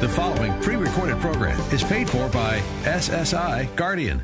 The following pre recorded program is paid for by SSI Guardian.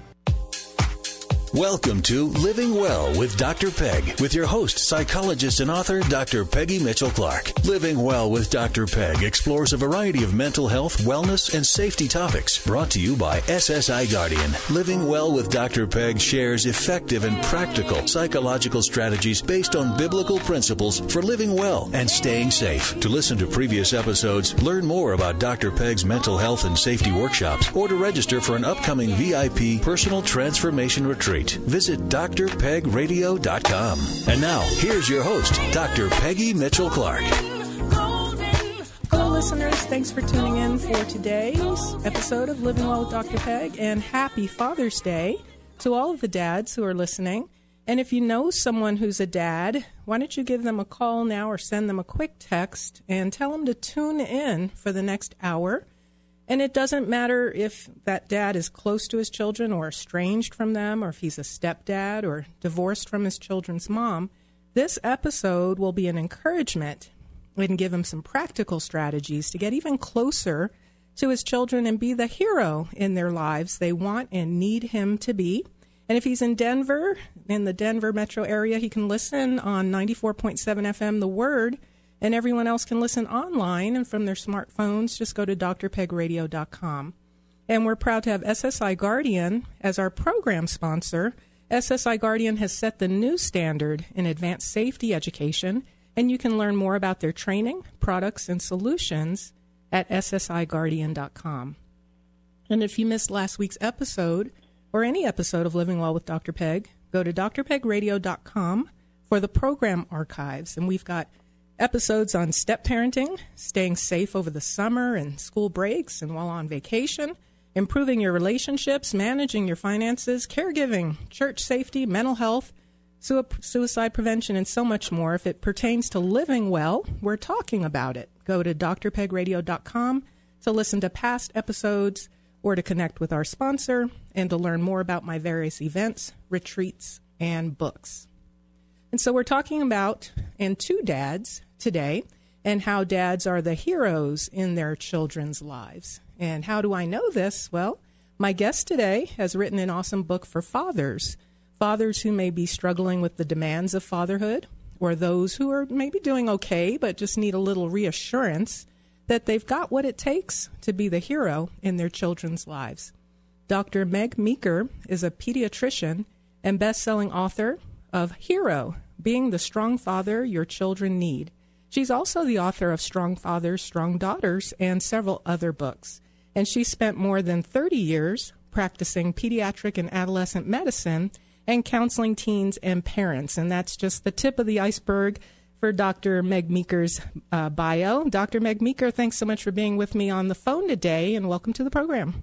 Welcome to Living Well with Dr. Peg, with your host, psychologist and author, Dr. Peggy Mitchell Clark. Living Well with Dr. Peg explores a variety of mental health, wellness, and safety topics. Brought to you by SSI Guardian. Living Well with Dr. Peg shares effective and practical psychological strategies based on biblical principles for living well and staying safe. To listen to previous episodes, learn more about Dr. Peg's mental health and safety workshops, or to register for an upcoming VIP personal transformation retreat visit drpegradio.com. And now, here's your host, Dr. Peggy Mitchell Clark. Hello, listeners. Thanks for tuning in for today's episode of Living Well with Dr. Peg, and happy Father's Day to all of the dads who are listening. And if you know someone who's a dad, why don't you give them a call now or send them a quick text and tell them to tune in for the next hour and it doesn't matter if that dad is close to his children or estranged from them, or if he's a stepdad or divorced from his children's mom. This episode will be an encouragement and give him some practical strategies to get even closer to his children and be the hero in their lives they want and need him to be. And if he's in Denver, in the Denver metro area, he can listen on 94.7 FM, The Word and everyone else can listen online and from their smartphones. Just go to drpegradio.com. And we're proud to have SSI Guardian as our program sponsor. SSI Guardian has set the new standard in advanced safety education, and you can learn more about their training, products, and solutions at ssiguardian.com. And if you missed last week's episode or any episode of Living Well with Dr. Peg, go to drpegradio.com for the program archives. And we've got episodes on step parenting, staying safe over the summer and school breaks and while on vacation, improving your relationships, managing your finances, caregiving, church safety, mental health, suicide prevention, and so much more. If it pertains to living well, we're talking about it. Go to drpegradio.com to listen to past episodes or to connect with our sponsor and to learn more about my various events, retreats, and books. And so we're talking about, and two dads today, and how dads are the heroes in their children's lives. And how do I know this? Well, my guest today has written an awesome book for fathers, fathers who may be struggling with the demands of fatherhood, or those who are maybe doing okay but just need a little reassurance that they've got what it takes to be the hero in their children's lives. Dr. Meg Meeker is a pediatrician and best selling author of Hero being the strong father your children need. She's also the author of Strong Fathers, Strong Daughters, and several other books. And she spent more than 30 years practicing pediatric and adolescent medicine and counseling teens and parents. And that's just the tip of the iceberg for Dr. Meg Meeker's uh, bio. Dr. Meg Meeker, thanks so much for being with me on the phone today, and welcome to the program.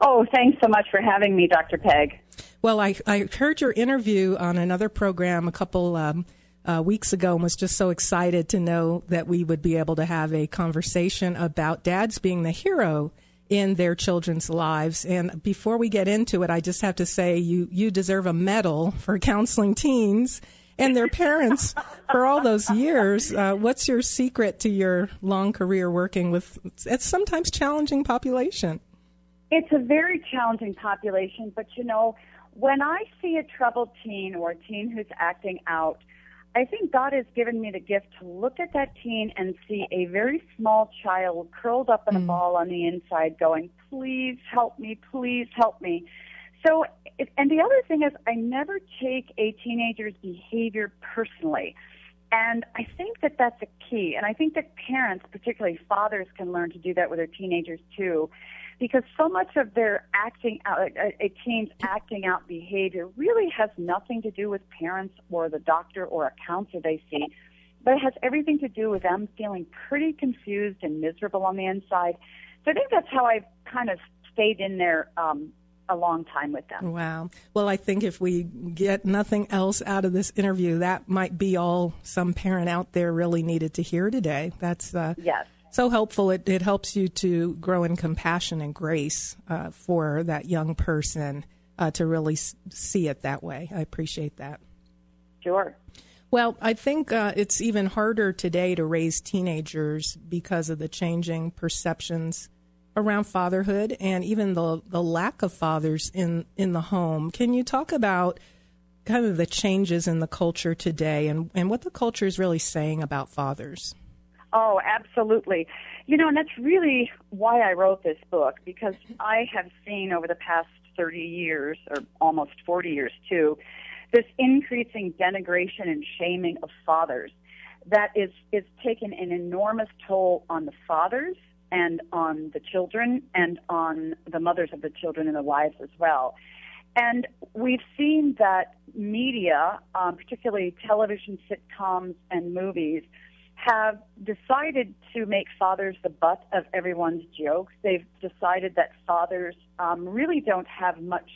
Oh, thanks so much for having me, Dr. Peg. Well, I, I heard your interview on another program a couple um, uh, weeks ago and was just so excited to know that we would be able to have a conversation about dads being the hero in their children's lives. And before we get into it, I just have to say you, you deserve a medal for counseling teens and their parents for all those years. Uh, what's your secret to your long career working with it's sometimes challenging population? It's a very challenging population, but you know, when I see a troubled teen or a teen who's acting out, I think God has given me the gift to look at that teen and see a very small child curled up in a mm. ball on the inside going, please help me, please help me. So, and the other thing is, I never take a teenager's behavior personally. And I think that that's a key. And I think that parents, particularly fathers, can learn to do that with their teenagers too because so much of their acting out, a, a teen's acting out behavior really has nothing to do with parents or the doctor or a counselor they see, but it has everything to do with them feeling pretty confused and miserable on the inside. So I think that's how I've kind of stayed in there um, a long time with them. Wow. Well, I think if we get nothing else out of this interview, that might be all some parent out there really needed to hear today. That's uh, yes so helpful. It, it helps you to grow in compassion and grace uh, for that young person uh, to really s- see it that way. I appreciate that. Sure. Well, I think uh, it's even harder today to raise teenagers because of the changing perceptions around fatherhood and even the the lack of fathers in in the home. Can you talk about kind of the changes in the culture today and, and what the culture is really saying about fathers? Oh, absolutely. You know, and that's really why I wrote this book because I have seen over the past 30 years, or almost 40 years too, this increasing denigration and shaming of fathers that is, is taken an enormous toll on the fathers and on the children and on the mothers of the children and the wives as well. And we've seen that media, um, particularly television sitcoms and movies, have decided to make fathers the butt of everyone's jokes. They've decided that fathers um, really don't have much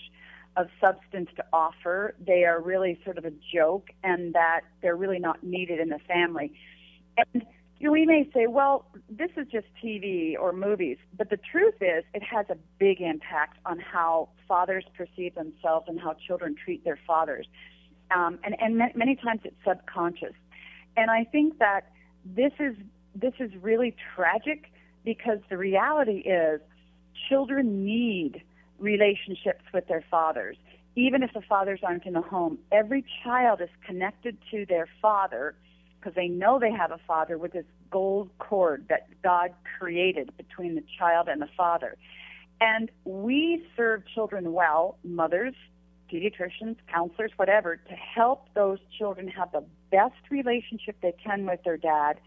of substance to offer. They are really sort of a joke and that they're really not needed in the family. And you know, we may say, well, this is just TV or movies, but the truth is it has a big impact on how fathers perceive themselves and how children treat their fathers. Um, and and many times it's subconscious. And I think that this is this is really tragic because the reality is children need relationships with their fathers. Even if the fathers aren't in the home, every child is connected to their father because they know they have a father with this gold cord that God created between the child and the father. And we serve children well, mothers, pediatricians, counselors, whatever, to help those children have the best relationship they can with their dad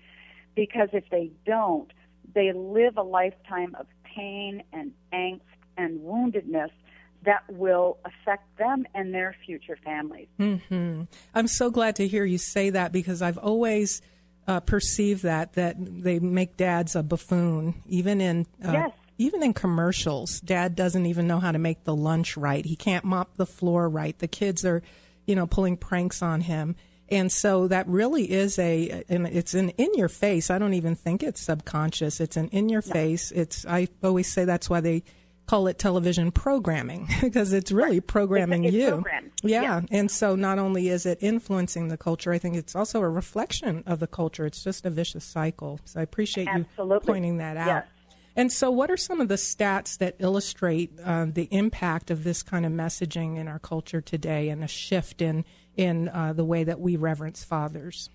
because if they don't, they live a lifetime of pain and angst and woundedness that will affect them and their future families. Mm-hmm. I'm so glad to hear you say that because I've always uh, perceived that that they make dads a buffoon, even in uh, yes. even in commercials. Dad doesn't even know how to make the lunch right. He can't mop the floor right. The kids are, you know, pulling pranks on him. And so that really is a, and it's an in your face. I don't even think it's subconscious. It's an in your face. It's, I always say that's why they call it television programming because it's really right. programming it's, it's you. Yeah. yeah. And so not only is it influencing the culture, I think it's also a reflection of the culture. It's just a vicious cycle. So I appreciate Absolutely. you pointing that out. Yes. And so, what are some of the stats that illustrate uh, the impact of this kind of messaging in our culture today and a shift in in uh, the way that we reverence fathers?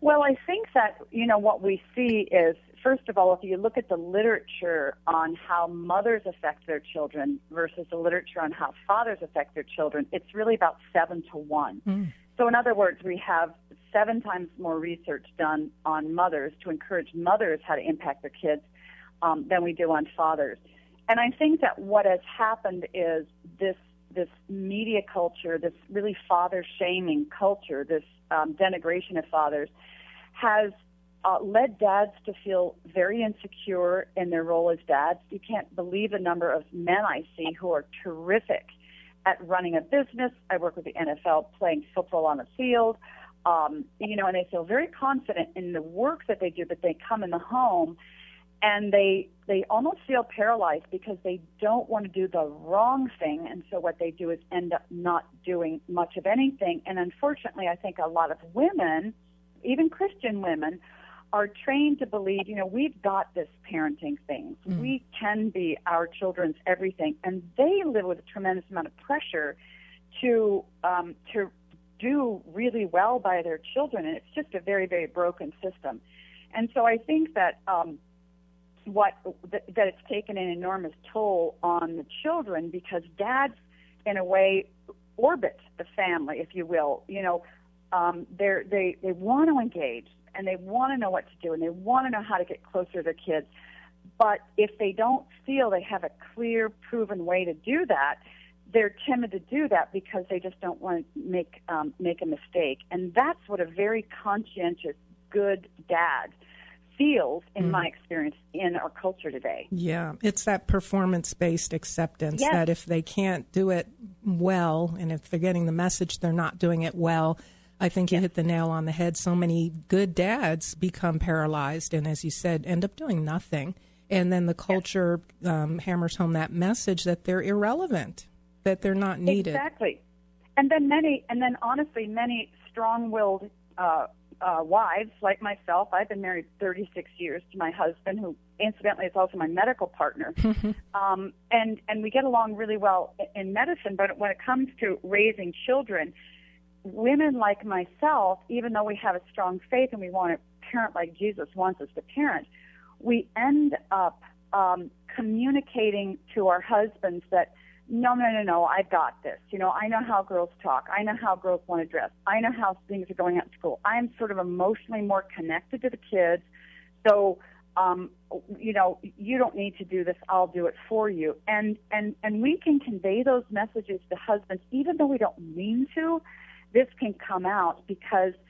Well, I think that you know what we see is first of all, if you look at the literature on how mothers affect their children versus the literature on how fathers affect their children, it's really about seven to one. Mm. So, in other words, we have seven times more research done on mothers to encourage mothers how to impact their kids um, than we do on fathers. And I think that what has happened is this this media culture, this really father shaming culture, this um, denigration of fathers, has uh, led dads to feel very insecure in their role as dads. You can't believe the number of men I see who are terrific at running a business. I work with the NFL playing football on the field. Um, you know, and they feel very confident in the work that they do, but they come in the home and they they almost feel paralyzed because they don't want to do the wrong thing. And so what they do is end up not doing much of anything. And unfortunately i think a lot of women even christian women are trained to believe you know we've got this parenting thing. Mm. we can be our children's everything. And they live with a tremendous amount of pressure to um, to do really well by their children. And it's just a very very broken system. And so i think that um, what that, that it's taken an enormous toll on the children because dads, in a way, orbit the family, if you will. You know, um, they're, they they want to engage and they want to know what to do and they want to know how to get closer to their kids. But if they don't feel they have a clear, proven way to do that, they're timid to do that because they just don't want to make um, make a mistake. And that's what a very conscientious, good dad feels, in my experience, in our culture today. Yeah, it's that performance based acceptance Yes. that if they can't do it well, and if they're getting the message they're not doing it well, I think you hit the nail on the head. So many good dads become paralyzed, and as you said, end up doing nothing. And then the culture um, hammers home that message that they're irrelevant, that they're not needed. Exactly. And then many, and then honestly, many strong-willed uh, uh, wives like myself. I've been married 36 years to my husband, who incidentally is also my medical partner, um, and and we get along really well in medicine. But when it comes to raising children, women like myself, even though we have a strong faith and we want to parent like Jesus wants us to parent, we end up um, communicating to our husbands that no, no, no, no, I've got this. You know, I know how girls talk. I know how girls want to dress. I know how things are going at school. I'm sort of emotionally more connected to the kids. So, um, you know, you don't need to do this. I'll do it for you. And, and, and we can convey those messages to husbands, even though we don't mean to. This can come out because –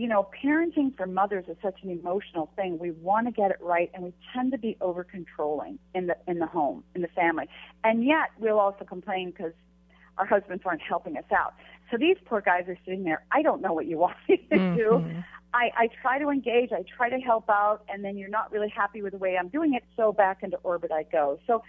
you know, parenting for mothers is such an emotional thing. We want to get it right, and we tend to be over controlling in the in the home, in the family, and yet we'll also complain because our husbands aren't helping us out. So these poor guys are sitting there. I don't know what you want me to mm-hmm. do. I, I try to engage, I try to help out, and then you're not really happy with the way I'm doing it. So back into orbit I go. So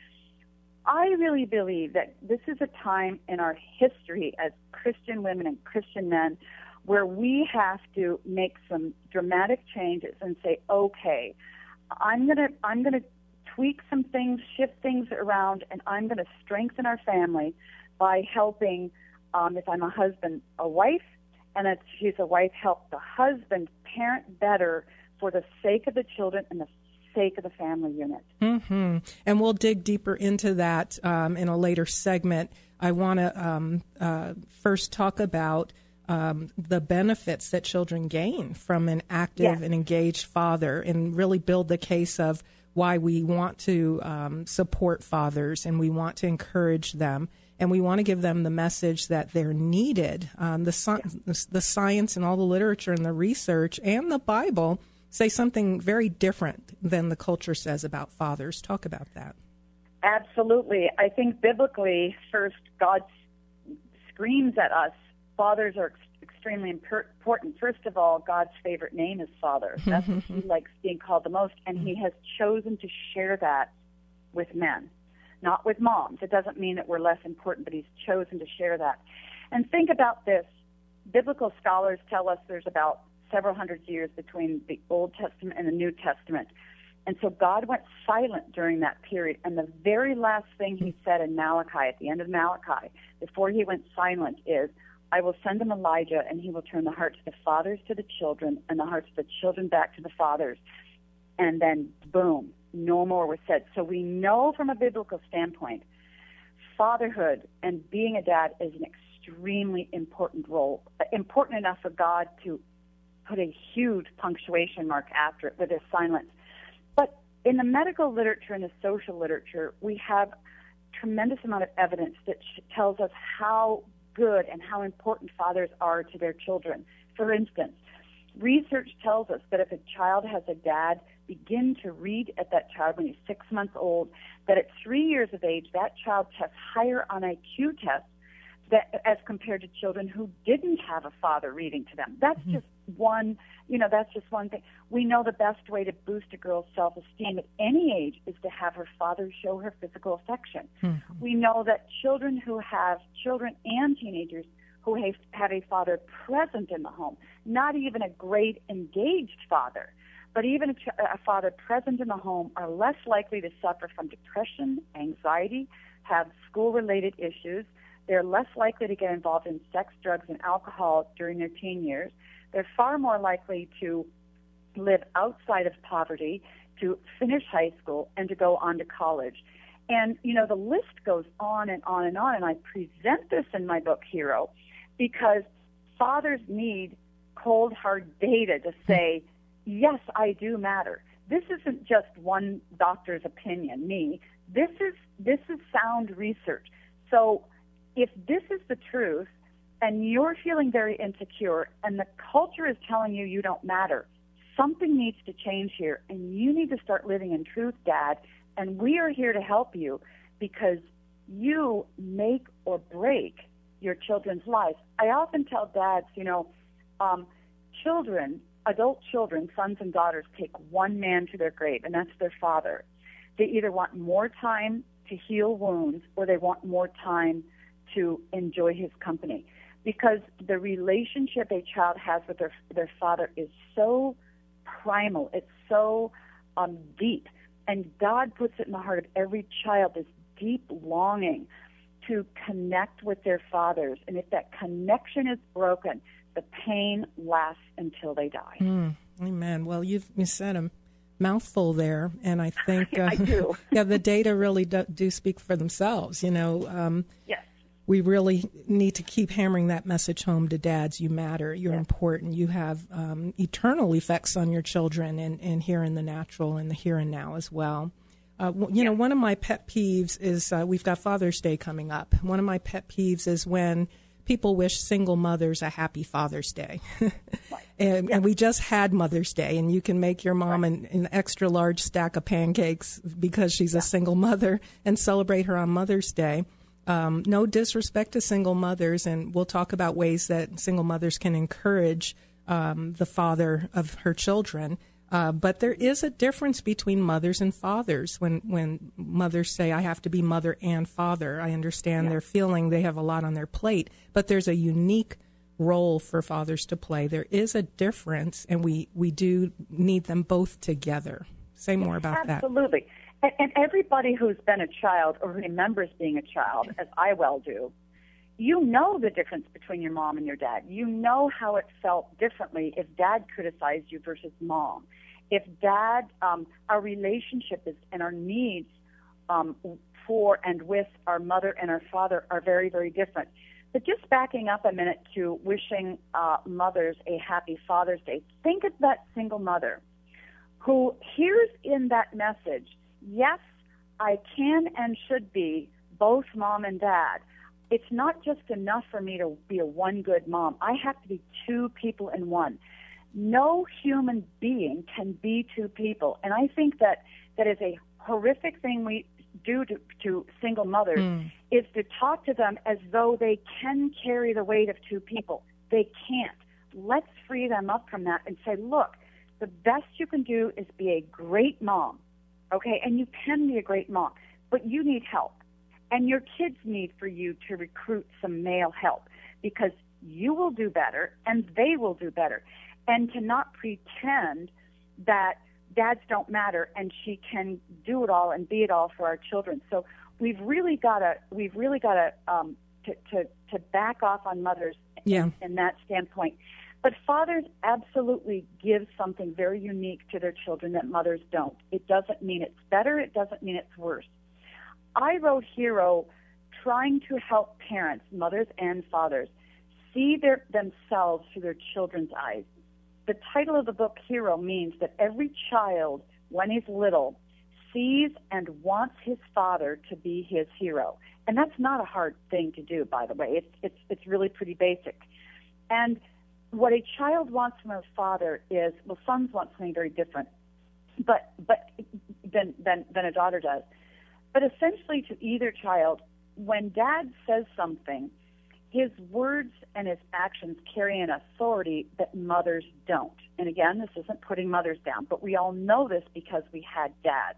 I really believe that this is a time in our history as Christian women and Christian men where we have to make some dramatic changes and say, okay, I'm gonna I'm gonna tweak some things, shift things around, and I'm gonna strengthen our family by helping. Um, if I'm a husband, a wife, and if she's a wife, help the husband parent better for the sake of the children and the sake of the family unit. Mm-hmm. And we'll dig deeper into that um, in a later segment. I want to um, uh, first talk about um, the benefits that children gain from an active and engaged father and really build the case of why we want to um, support fathers and we want to encourage them and we want to give them the message that they're needed. Um, the, yeah. the science and all the literature and the research and the Bible say something very different than the culture says about fathers. Talk about that. Absolutely. I think biblically, first, God screams at us fathers are ex- extremely important. First of all, God's favorite name is Father. That's what He likes being called the most, and He has chosen to share that with men, not with moms. It doesn't mean that we're less important, but He's chosen to share that. And think about this: biblical scholars tell us there's about several hundred years between the Old Testament and the New Testament. And so God went silent during that period. And the very last thing he said in Malachi, at the end of Malachi, before he went silent, is, I will send him Elijah, and he will turn the hearts of the fathers to the children, and the hearts of the children back to the fathers. And then, boom, no more was said. So we know from a biblical standpoint, fatherhood and being a dad is an extremely important role, important enough for God to put a huge punctuation mark after it with a silence. But in the medical literature and the social literature, we have tremendous amount of evidence that tells us how good and how important fathers are to their children. For instance, research tells us that if a child has a dad, begin to read at that child when he's six months old, that at three years of age, that child tests higher on IQ tests that, as compared to children who didn't have a father reading to them. That's mm-hmm. just one, you know, that's just one thing. We know the best way to boost a girl's self-esteem at any age is to have her father show her physical affection. Mm-hmm. We know that children who have children and teenagers who have, have a father present in the home, not even a great engaged father, but even a, a father present in the home are less likely to suffer from depression, anxiety, have school-related issues, they're less likely to get involved in sex, drugs, and alcohol during their teen years. They're far more likely to live outside of poverty, to finish high school, and to go on to college. And, you know, the list goes on and on and on. And I present this in my book, Hero, because fathers need cold, hard data to say, yes, I do matter. This isn't just one doctor's opinion, me. This is, this is sound research. So if this is the truth and you're feeling very insecure and the culture is telling you you don't matter, something needs to change here and you need to start living in truth, Dad. And we are here to help you because you make or break your children's lives. I often tell dads, you know, um, children, adult children, sons and daughters, take one man to their grave, and that's their father. They either want more time to heal wounds or they want more time to enjoy his company. because the relationship a child has with their their father is so primal. It's so um, deep, and God puts it in the heart of every child this deep longing to connect with their fathers. And if that connection is broken, the pain lasts until they die. Mm, amen. Well, you've you said a mouthful there, and I think uh, I do. yeah, the data really do, do, speak for themselves. You know. Um, yes. We really need to keep hammering that message home to dads. You matter. You're yes. important. You have um, eternal effects on your children, and, and here in the natural and the here and now as well. Uh, you know, one of my pet peeves is uh, we've got Father's Day coming up. One of my pet peeves is when people wish single mothers a happy Father's Day. and, and, we just had Mother's Day, and you can make your mom right. an, an, extra large stack of pancakes because she's yeah. a single mother and celebrate her on Mother's Day. Um, no disrespect to single mothers, and we'll talk about ways that single mothers can encourage um, the father of her children. Uh, but there is a difference between mothers and fathers. When when mothers say, "I have to be mother and father," I understand yeah. their feeling. They have a lot on their plate, but there's a unique role for fathers to play. There is a difference, and we we do need them both together. Say more about Absolutely. that. Absolutely. And, and everybody who's been a child or remembers being a child, as I well do, you know the difference between your mom and your dad. You know how it felt differently if dad criticized you versus mom if dad, um, our relationship is and our needs um, for and with our mother and our father are very, very different. But just backing up a minute to wishing uh, mothers a happy Father's Day, think of that single mother who hears in that message, yes, I can and should be both mom and dad. It's not just enough for me to be a one good mom. I have to be two people in one no human being can be two people. And I think that that is a horrific thing we do to, to single mothers mm. is to talk to them as though they can carry the weight of two people. They can't. Let's free them up from that and say, look, the best you can do is be a great mom. Okay? And you can be a great mom, but you need help. And your kids need for you to recruit some male help because you will do better and they will do better and to not pretend that dads don't matter and she can do it all and be it all for our children. So we've really got to we've really got to um, to, to to back off on mothers yeah. in, in that standpoint. But fathers absolutely give something very unique to their children that mothers don't. It doesn't mean it's better. It doesn't mean it's worse. I wrote Hero trying to help parents, mothers and fathers, see their, themselves through their children's eyes the title of the book, Hero, means that every child, when he's little, sees and wants his father to be his hero. And that's not a hard thing to do, by the way. It's, it's, it's really pretty basic. And what a child wants from a father is, well, sons want something very different, but, but than, than, than a daughter does. But essentially, to either child, when dad says something, his words and his actions carry an authority that mothers don't. And again, this isn't putting mothers down, but we all know this because we had dads.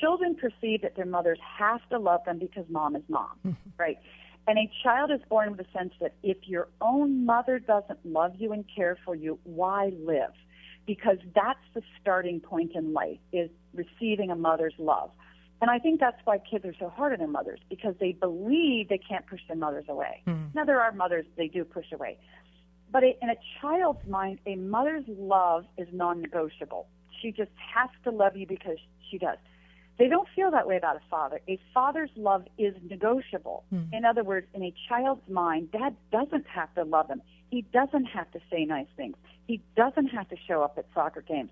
Children perceive that their mothers have to love them because mom is mom, mm-hmm. right? And a child is born with a sense that if your own mother doesn't love you and care for you, why live? Because that's the starting point in life is receiving a mother's love. And I think that's why kids are so hard on their mothers because they believe they can't push their mothers away. Mm. Now, there are mothers they do push away. But in a child's mind, a mother's love is non negotiable. She just has to love you because she does. They don't feel that way about a father. A father's love is negotiable. Mm. In other words, in a child's mind, dad doesn't have to love them. He doesn't have to say nice things. He doesn't have to show up at soccer games.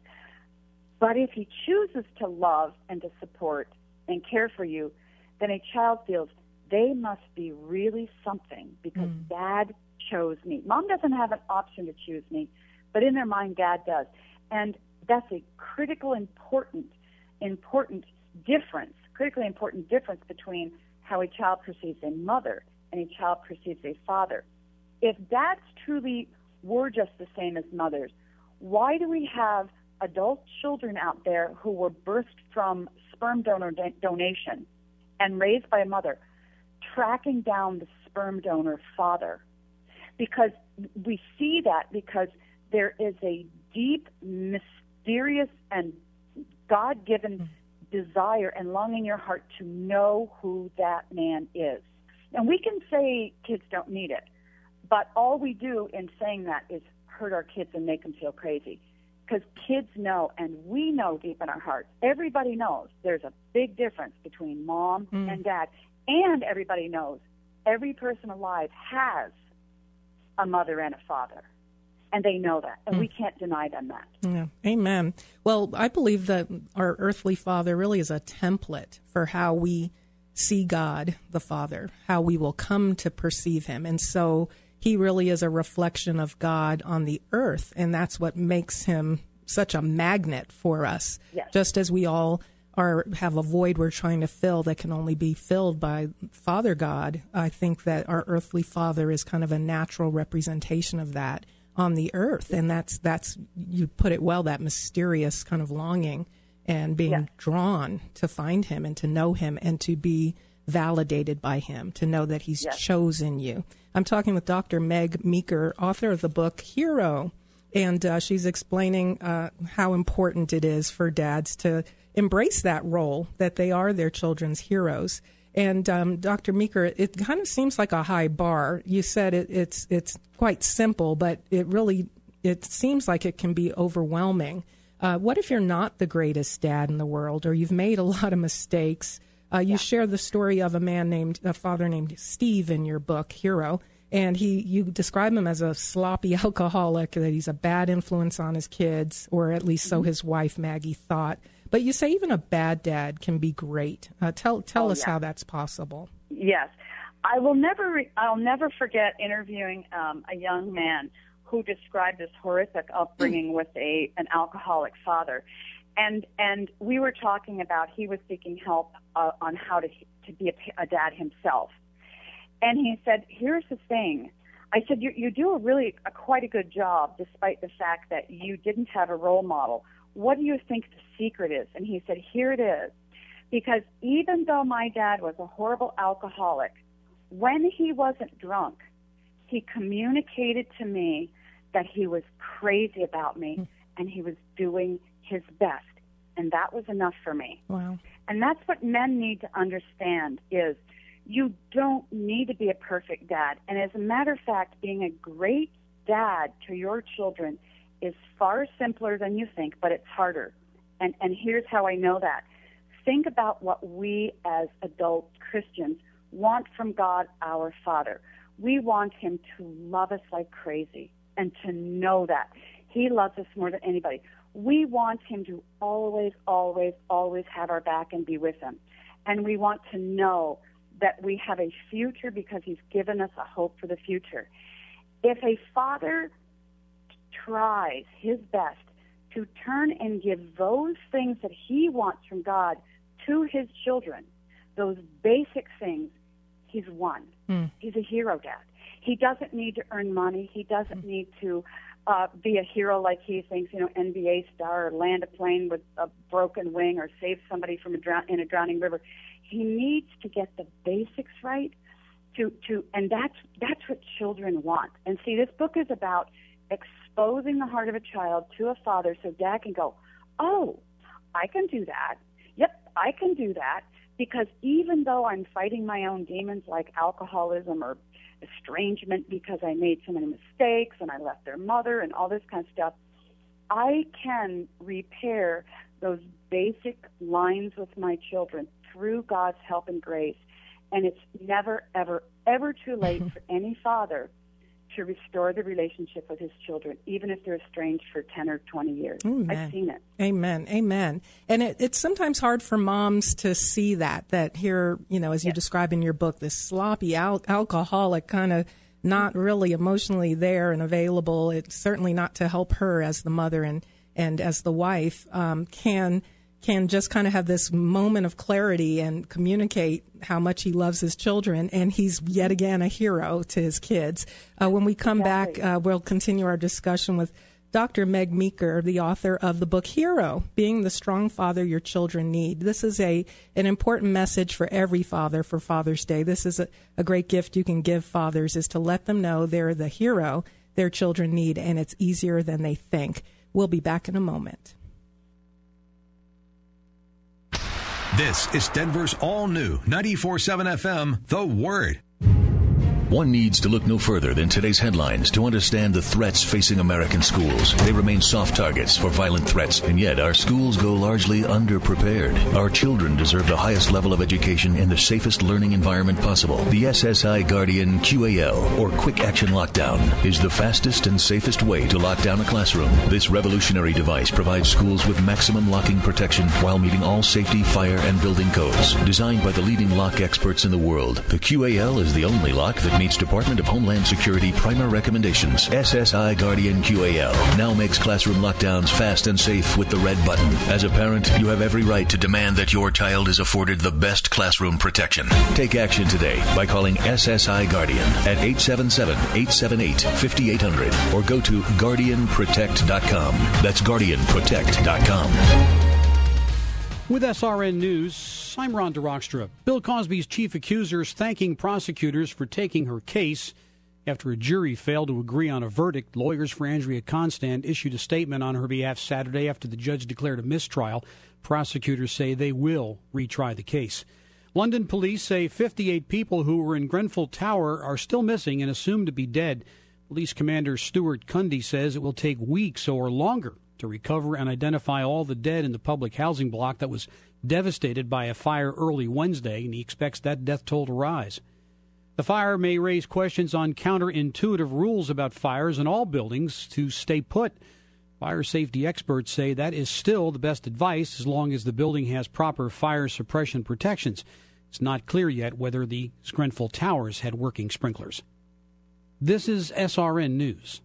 But if he chooses to love and to support, and care for you, then a child feels they must be really something because mm. dad chose me. Mom doesn't have an option to choose me, but in their mind, dad does. And that's a critical, important, important difference, critically important difference between how a child perceives a mother and a child perceives a father. If dads truly were just the same as mothers, why do we have adult children out there who were birthed from sperm donor donation and raised by a mother, tracking down the sperm donor father because we see that because there is a deep, mysterious, and God given mm-hmm. Desire and longing in your heart to know who that man is. And we can say kids don't need it, but all we do in saying that is hurt our kids and make them feel crazy. Because kids know, and we know deep in our hearts, everybody knows there's a big difference between mom mm. and dad. And everybody knows every person alive has a mother and a father. And they know that, and mm. we can't deny them that. Yeah. Amen. Well, I believe that our earthly father really is a template for how we see God the Father, how we will come to perceive Him. And so he really is a reflection of God on the earth, and that's what makes him such a magnet for us. Yes. Just as we all are have a void we're trying to fill that can only be filled by Father God, I think that our earthly Father is kind of a natural representation of that on the earth, and that's that's you put it well that mysterious kind of longing and being yes. drawn to find Him and to know Him and to be validated by Him, to know that He's yes. chosen you. I'm talking with Dr. Meg Meeker, author of the book Hero, and uh, she's explaining uh, how important it is for dads to embrace that role that they are their children's heroes. And um, Dr. Meeker, it kind of seems like a high bar. You said it, it's it's quite simple, but it really it seems like it can be overwhelming. Uh, what if you're not the greatest dad in the world, or you've made a lot of mistakes? Uh, you yeah. share the story of a man named a father named Steve in your book Hero, and he you describe him as a sloppy alcoholic that he's a bad influence on his kids, or at least so mm-hmm. his wife Maggie thought. But you say even a bad dad can be great. Uh, tell tell oh, us yeah. how that's possible. Yes, I will never I'll never forget interviewing um, a young man who described his horrific upbringing with a an alcoholic father and and we were talking about he was seeking help uh, on how to to be a, a dad himself, and he said, "Here's the thing." I said, "You you do a really a, quite a good job, despite the fact that you didn't have a role model. What do you think the secret is?" And he said, "Here it is." Because even though my dad was a horrible alcoholic, when he wasn't drunk, he communicated to me that he was crazy about me mm. and he was doing his best. And that was enough for me. Wow. And that's what men need to understand is you don't need to be a perfect dad. And as a matter of fact, being a great dad to your children is far simpler than you think, but it's harder. And and here's how I know that. Think about what we as adult Christians want from God our Father. We want him to love us like crazy and to know that. He loves us more than anybody we want him to always, always, always have our back and be with him. And we want to know that we have a future because he's given us a hope for the future. If a father tries his best to turn and give those things that he wants from God to his children, those basic things, he's won. Mm. He's a hero dad. He doesn't need to earn money. He doesn't mm. need to uh, be a hero like he thinks, you know, NBA star, or land a plane with a broken wing, or save somebody from a drown- in a drowning river. He needs to get the basics right. To to and that's that's what children want. And see, this book is about exposing the heart of a child to a father, so dad can go, oh, I can do that. Yep, I can do that. Because even though I'm fighting my own demons like alcoholism or estrangement because I made so many mistakes and I left their mother and all this kind of stuff, I can repair those basic lines with my children through God's help and grace. And it's never, ever, ever too late for any father to restore the relationship with his children, even if they're estranged for 10 or 20 years. Amen. I've seen it. Amen. Amen. And it, it's sometimes hard for moms to see that, that here, you know, as you yes. describe in your book, this sloppy al- alcoholic kind of not really emotionally there and available. It's certainly not to help her as the mother and, and as the wife um, can – can just kind of have this moment of clarity and communicate how much he loves his children, and he's yet again a hero to his kids. Uh, when we come exactly. back, uh, we'll continue our discussion with Dr. Meg Meeker, the author of the book Hero, Being the Strong Father Your Children Need. This is a an important message for every father for Father's Day. This is a, a great gift you can give fathers is to let them know they're the hero their children need and it's easier than they think. We'll be back in a moment. This is Denver's all new 94.7 FM, The Word. One needs to look no further than today's headlines to understand the threats facing American schools. They remain soft targets for violent threats, and yet our schools go largely underprepared. Our children deserve the highest level of education in the safest learning environment possible. The SSI Guardian QAL, or Quick Action Lockdown, is the fastest and safest way to lock down a classroom. This revolutionary device provides schools with maximum locking protection while meeting all safety, fire, and building codes. Designed by the leading lock experts in the world, the QAL is the only lock that meets Department of Homeland Security primer recommendations. SSI Guardian QAL now makes classroom lockdowns fast and safe with the red button. As a parent, you have every right to demand that your child is afforded the best classroom protection. Take action today by calling SSI Guardian at 877-878-5800 or go to guardianprotect.com. That's guardianprotect.com. With SRN News, I'm Ron DeRockstra. Bill Cosby's chief accuser is thanking prosecutors for taking her case. After a jury failed to agree on a verdict, lawyers for Andrea Constand issued a statement on her behalf Saturday after the judge declared a mistrial. Prosecutors say they will retry the case. London police say 58 people who were in Grenfell Tower are still missing and assumed to be dead. Police Commander Stuart Cundy says it will take weeks or longer to recover and identify all the dead in the public housing block that was devastated by a fire early Wednesday, and he expects that death toll to rise. The fire may raise questions on counterintuitive rules about fires in all buildings to stay put. Fire safety experts say that is still the best advice as long as the building has proper fire suppression protections. It's not clear yet whether the Grenfell Towers had working sprinklers. This is SRN News.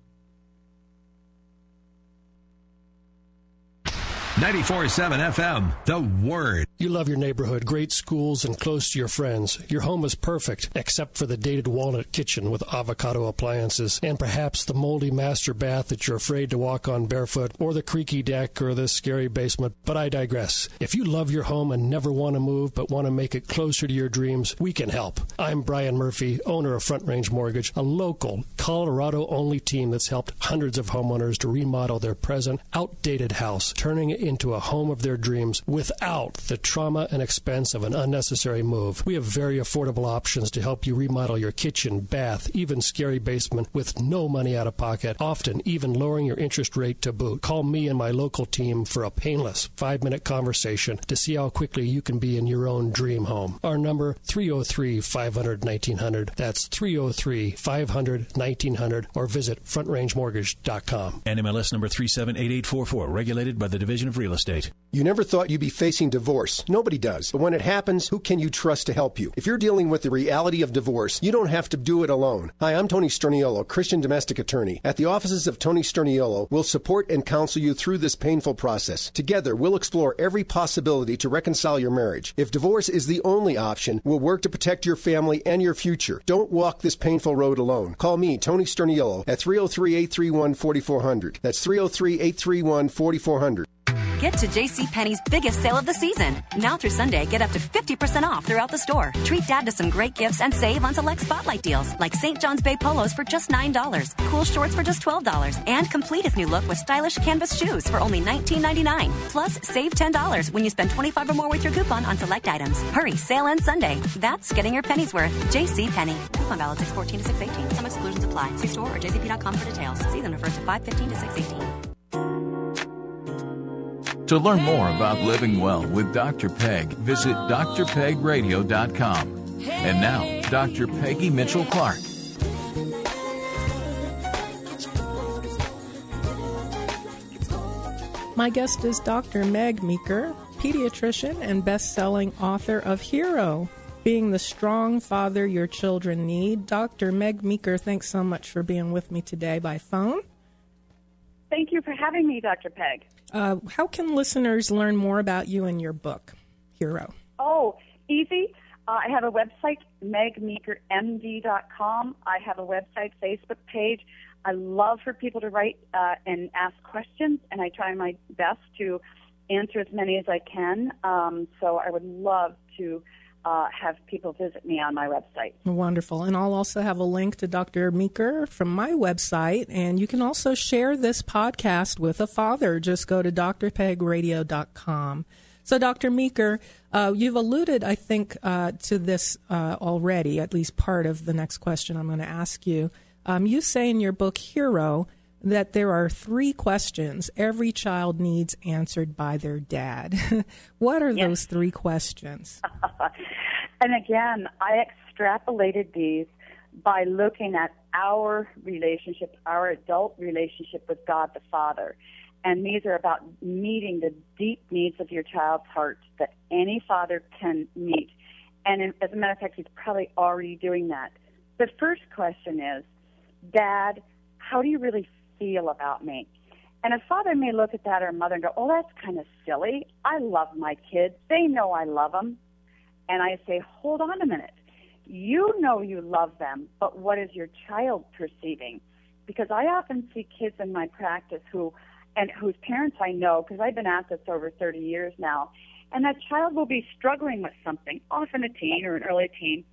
94.7 FM, The Word. You love your neighborhood, great schools, and close to your friends. Your home is perfect, except for the dated walnut kitchen with avocado appliances, and perhaps the moldy master bath that you're afraid to walk on barefoot, or the creaky deck, or the scary basement. But I digress. If you love your home and never want to move, but want to make it closer to your dreams, we can help. I'm Brian Murphy, owner of Front Range Mortgage, a local, Colorado only team that's helped hundreds of homeowners to remodel their present, outdated house, turning it into a home of their dreams without the trauma and expense of an unnecessary move. We have very affordable options to help you remodel your kitchen, bath, even scary basement with no money out of pocket, often even lowering your interest rate to boot. Call me and my local team for a painless five minute conversation to see how quickly you can be in your own dream home. Our number 303 500 1900. That's 303 500 1900 or visit frontrangemortgage.com. NMLS number 378844, regulated by the Division Real Estate. You never thought you'd be facing divorce. Nobody does. But when it happens, who can you trust to help you? If you're dealing with the reality of divorce, you don't have to do it alone. Hi, I'm Tony Sterniolo, Christian domestic attorney. At the offices of Tony Sterniolo, we'll support and counsel you through this painful process. Together, we'll explore every possibility to reconcile your marriage. If divorce is the only option, we'll work to protect your family and your future. Don't walk this painful road alone. Call me, Tony Sterniolo, at 303 831 4400. That's 303 831 4400. Get to JCPenney's biggest sale of the season. Now through Sunday, get up to 50% off throughout the store. Treat dad to some great gifts and save on select spotlight deals like St. John's Bay polos for just $9, cool shorts for just $12, and complete his new look with stylish canvas shoes for only $19.99. Plus, save $10 when you spend 25 or more with your coupon on select items. Hurry, sale ends Sunday. That's getting your pennies worth. JCPenney. Coupon valid 614 to 618. Some exclusions apply. See store or jcp.com for details. Season refers to 515 to 618. To learn more about living well with Dr. Peg, visit drpegradio.com. And now, Dr. Peggy Mitchell Clark. My guest is Dr. Meg Meeker, pediatrician and best selling author of Hero Being the Strong Father Your Children Need. Dr. Meg Meeker, thanks so much for being with me today by phone. Thank you for having me, Dr. Peg. Uh, how can listeners learn more about you and your book, Hero? Oh, easy. Uh, I have a website, megmeekermd.com. I have a website, Facebook page. I love for people to write uh, and ask questions, and I try my best to answer as many as I can. Um, so I would love to uh, have people visit me on my website. Wonderful. And I'll also have a link to Dr. Meeker from my website. And you can also share this podcast with a father. Just go to drpegradio.com. So, Dr. Meeker, uh, you've alluded, I think, uh, to this uh, already, at least part of the next question I'm going to ask you. Um, you say in your book, Hero, that there are three questions every child needs answered by their dad. what are yes. those three questions? and again, I extrapolated these by looking at our relationship, our adult relationship with God the Father. And these are about meeting the deep needs of your child's heart that any father can meet. And as a matter of fact, he's probably already doing that. The first question is, Dad, how do you really feel about me? And a father may look at that or a mother and go, oh, that's kind of silly. I love my kids. They know I love them. And I say, hold on a minute. You know you love them, but what is your child perceiving? Because I often see kids in my practice who, and whose parents I know, because I've been at this over 30 years now, and that child will be struggling with something, often a teen or an early teen,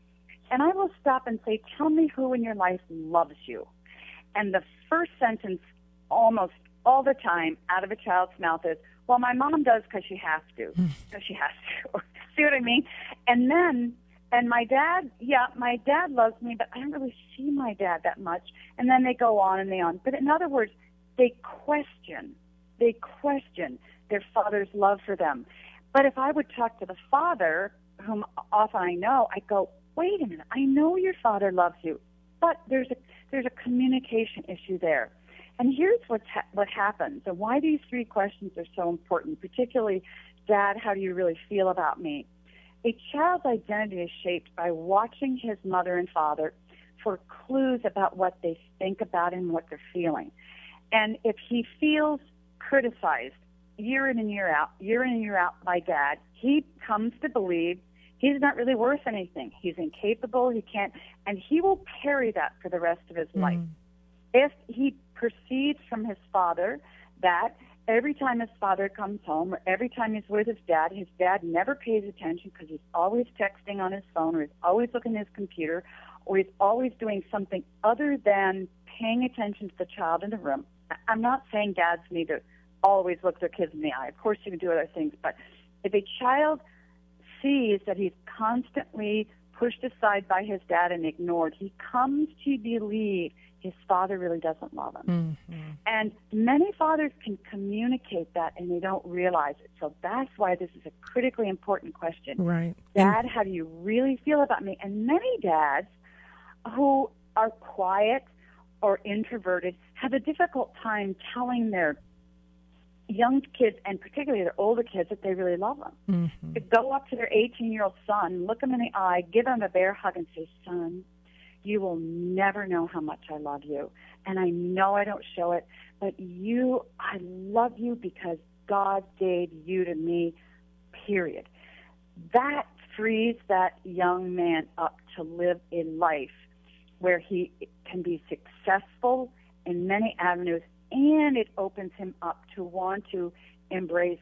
and I will stop and say, tell me who in your life loves you. And the first sentence almost all the time out of a child's mouth is, well, my mom does because she has to. Hmm. Because she has to. See what I mean? And then, and my dad, yeah, my dad loves me, but I don't really see my dad that much. And then they go on and they on. But in other words, they question, they question their father's love for them. But if I would talk to the father, whom often I know, I go, wait a minute, I know your father loves you, but there's a there's a communication issue there. And here's what's ha- what happens, and why these three questions are so important, particularly, Dad, how do you really feel about me? A child's identity is shaped by watching his mother and father for clues about what they think about him and what they're feeling. And if he feels criticized year in and year out, year in and year out by dad, he comes to believe he's not really worth anything. He's incapable. He can't, and he will carry that for the rest of his mm. life. If he perceives from his father that every time his father comes home or every time he's with his dad, his dad never pays attention because he's always texting on his phone or he's always looking at his computer or he's always doing something other than paying attention to the child in the room. I'm not saying dads need to always look their kids in the eye. Of course, you can do other things, but if a child sees that he's constantly pushed aside by his dad and ignored, he comes to believe his father really doesn't love him. Mm-hmm. And many fathers can communicate that and they don't realize it. So that's why this is a critically important question. Right. Dad, how do you really feel about me? And many dads who are quiet or introverted have a difficult time telling their young kids and particularly their older kids that they really love them. Mm-hmm. To go up to their 18 year old son, look him in the eye, give him a bear hug, and say, "Son, you will never know how much I love you, and I know I don't show it, but you, I love you because God gave you to me." Period. That frees that young man up to live a life where he can be successful in many avenues and it opens him up to want to embrace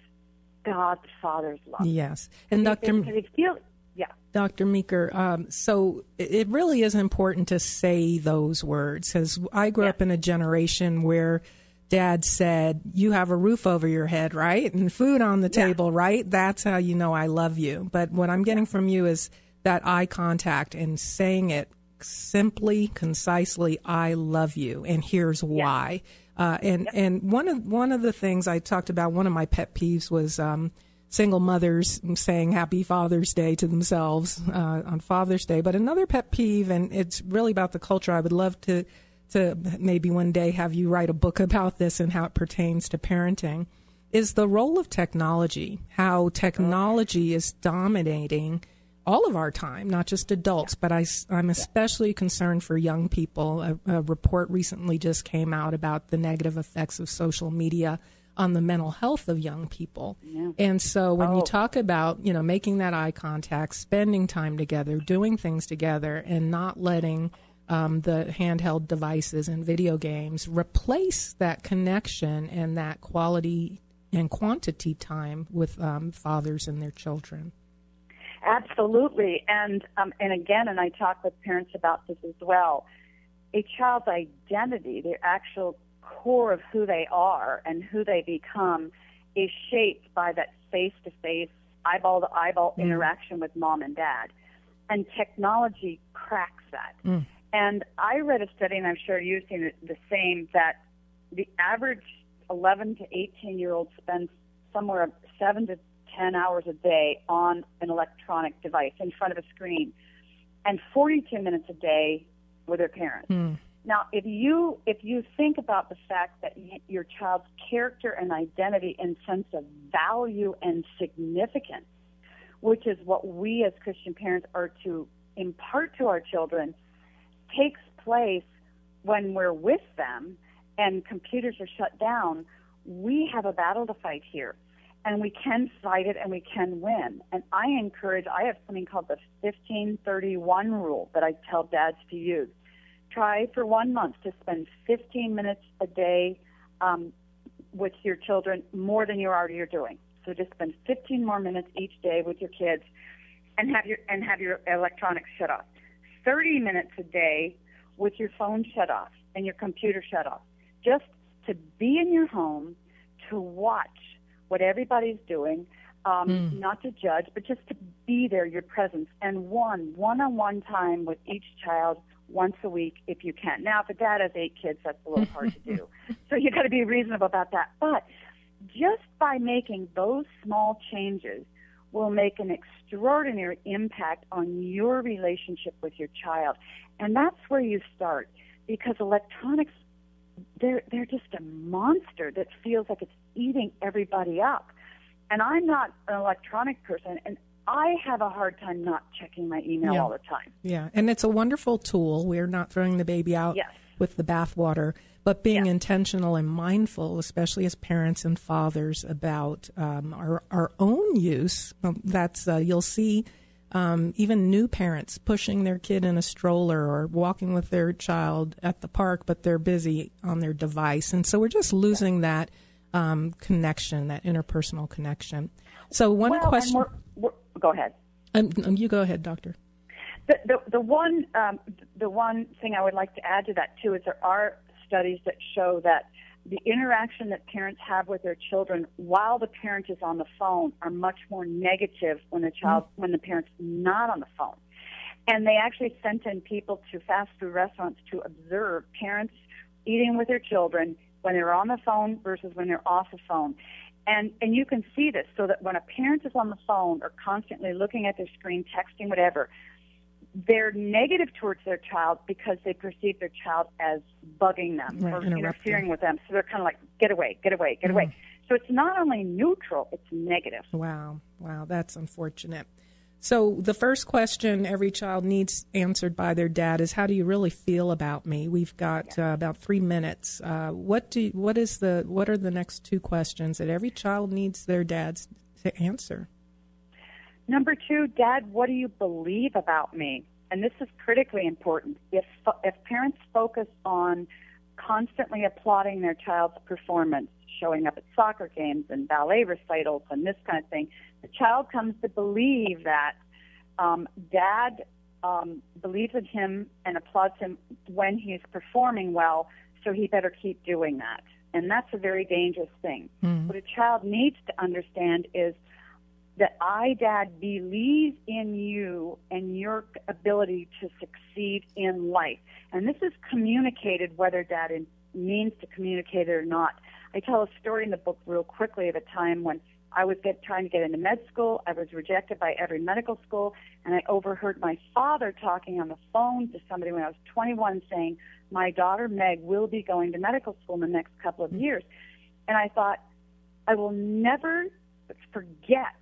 God the Father's love. Yes, and it, yeah. Dr. Meeker, um, so it really is important to say those words because I grew yeah. up in a generation where dad said, You have a roof over your head, right? And food on the yeah. table, right? That's how you know I love you. But what I'm getting from you is that eye contact and saying it simply, concisely, I love you, and here's why. Uh, and yep. and one of one of the things I talked about, one of my pet peeves was um, single mothers saying Happy Father's Day to themselves uh, on Father's Day. But another pet peeve, and it's really about the culture. I would love to to maybe one day have you write a book about this and how it pertains to parenting. Is the role of technology, how technology is dominating all of our time, not just adults, but I, am especially concerned for young people. A, a, report recently just came out about the negative effects of social media on the mental health of young people. Yeah. And so when oh. you talk about, you know, making that eye contact, spending time together, doing things together, and not letting um, the handheld devices and video games, replace that connection and that quality and quantity time with um, fathers and their children. Absolutely, and um, and again, and I talk with parents about this as well. A child's identity, their actual core of who they are and who they become, is shaped by that face-to-face, eyeball-to-eyeball mm. interaction with mom and dad, and technology cracks that. Mm. And I read a study, and I'm sure you've seen it, the same, that the average 11 to 18 year old spends somewhere seven to 10 hours a day on an electronic device in front of a screen, and 42 minutes a day with their parents. Mm. Now, if you if you think about the fact that your child's character and identity and sense of value and significance, which is what we as Christian parents are to impart to our children, takes place when we're with them and computers are shut down, we have a battle to fight here. And we can fight it and we can win. And I encourage, I have something called the 1531 rule that I tell dads to use. Try for one month to spend 15 minutes a day um, with your children more than you already are doing. So just spend 15 more minutes each day with your kids and have your and have your electronics shut off. 30 minutes a day with your phone shut off and your computer shut off. Just to be in your home, to watch what everybody's doing, um, mm. not to judge, but just to be there, your presence, and one one-on-one time with each child once a week if you can. Now, if a dad has eight kids, that's a little hard to do. So you got to be reasonable about that. But just by making those small changes will make an extraordinary impact on your relationship with your child. And that's where you start because electronics they're they're just a monster that feels like it's eating everybody up. And I'm not an electronic person and I have a hard time not checking my email yeah. all the time. Yeah, and it's a wonderful tool. We're not throwing the baby out yes. with the bathwater, but being intentional and mindful, especially as parents and fathers, about um, our our own use. That's uh, you'll see. Um, even new parents pushing their kid in a stroller or walking with their child at the park, but they're busy on their device. And so we're just losing that um, connection, that interpersonal connection. So, one well, question. We're, we're, go ahead. Um, um, you go ahead, Doctor. The, the, the one um, the one thing I would like to add to that too is there are studies that show that the interaction that parents have with their children while the parent is on the phone are much more negative when the child mm-hmm. when the parent's not on the phone. And they actually sent in people to fast food restaurants to observe parents eating with their children when they're on the phone versus when they're off the phone. And and you can see this so that when a parent is on the phone or constantly looking at their screen, texting, whatever, they're negative towards their child because they perceive their child as bugging them right, or interfering with them. So they're kind of like, get away, get away, get mm away. So it's not only neutral, it's negative. Wow, wow, that's unfortunate. So the first question every child needs answered by their dad is, "How do you really feel about me?" We've got uh, about three minutes. Uh, what do what is the what are the next two questions that every child needs their dads to answer? Number two, Dad, what do you believe about me? And this is critically important. If if parents focus on constantly applauding their child's performance, showing up at soccer games and ballet recitals and this kind of thing, the child comes to believe that um, Dad um, believes in him and applauds him when he's performing well, so he better keep doing that. And that's a very dangerous thing. Mm. What a child needs to understand is that I, Dad, believe in you and your ability to succeed in life. And this is communicated whether Dad means to communicate it or not. I tell a story in the book real quickly of a time when I was get, trying to get into med school. I was rejected by every medical school, and I overheard my father talking on the phone to somebody when I was 21 saying, My daughter Meg will be going to medical school in the next couple of years. And I thought, I will never forget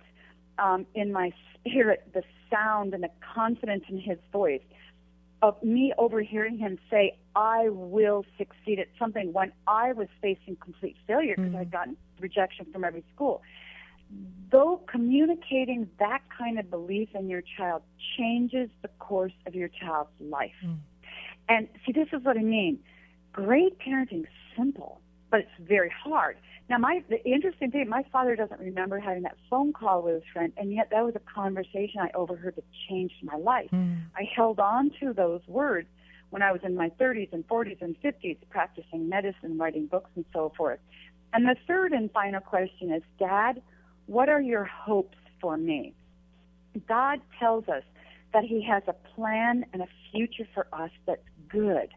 um, in my spirit the sound and the confidence in his voice of me overhearing him say, I will succeed at something when I was facing complete failure because mm-hmm. I'd gotten rejection from every school. Though communicating that kind of belief in your child changes the course of your child's life. Mm. And see, this is what I mean. Great parenting simple, but it's very hard. Now, my the interesting thing, my father doesn't remember having that phone call with his friend, and yet that was a conversation I overheard that changed my life. Mm. I held on to those words when I was in my 30s and 40s and 50s, practicing medicine, writing books, and so forth. And the third and final question is, Dad, what are your hopes for me? God tells us that He has a plan and a future for us that's good,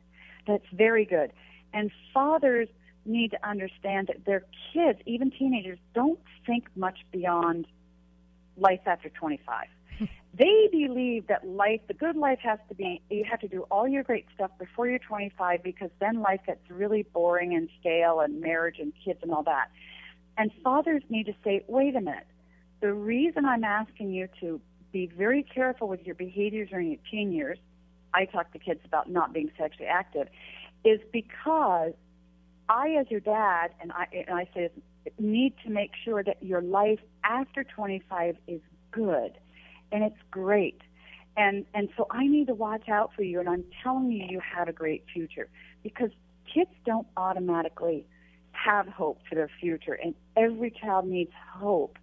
that's very good. And fathers need to understand that their kids, even teenagers, don't think much beyond life after 25. they believe that life, the good life has to be, you have to do all your great stuff before you're 25 because then life gets really boring and stale and marriage and kids and all that. And fathers need to say, wait a minute. The reason I'm asking you to be very careful with your behaviors during your teen years, I talk to kids about not being sexually active, is because I, as your dad, and I, and I say, need to make sure that your life after 25 is good and it's great. And, and so I need to watch out for you, and I'm telling you, you have a great future because kids don't automatically have hope for their future, and every child needs hope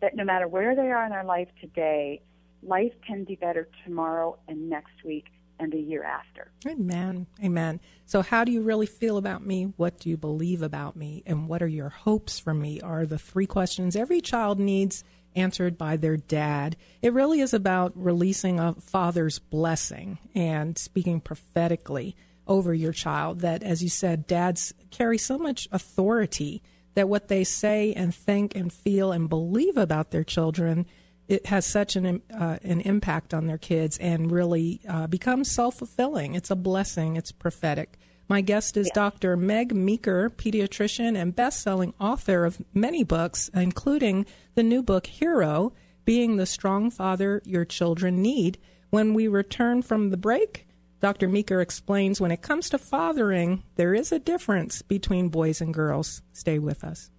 that no matter where they are in their life today, life can be better tomorrow and next week and the year after. Amen. Amen. So, how do you really feel about me? What do you believe about me? And what are your hopes for me? Are the three questions every child needs answered by their dad. It really is about releasing a father's blessing and speaking prophetically over your child. That, as you said, dads carry so much authority that what they say and think and feel and believe about their children it has such an uh, an impact on their kids and really uh, becomes self fulfilling. It's a blessing. It's prophetic. My guest is Dr. Meg Meeker, pediatrician and best selling author of many books, including the new book Hero Being the Strong Father Your Children Need. When we return from the break, Dr. Meeker explains when it comes to fathering, there is a difference between boys and girls. Stay with us.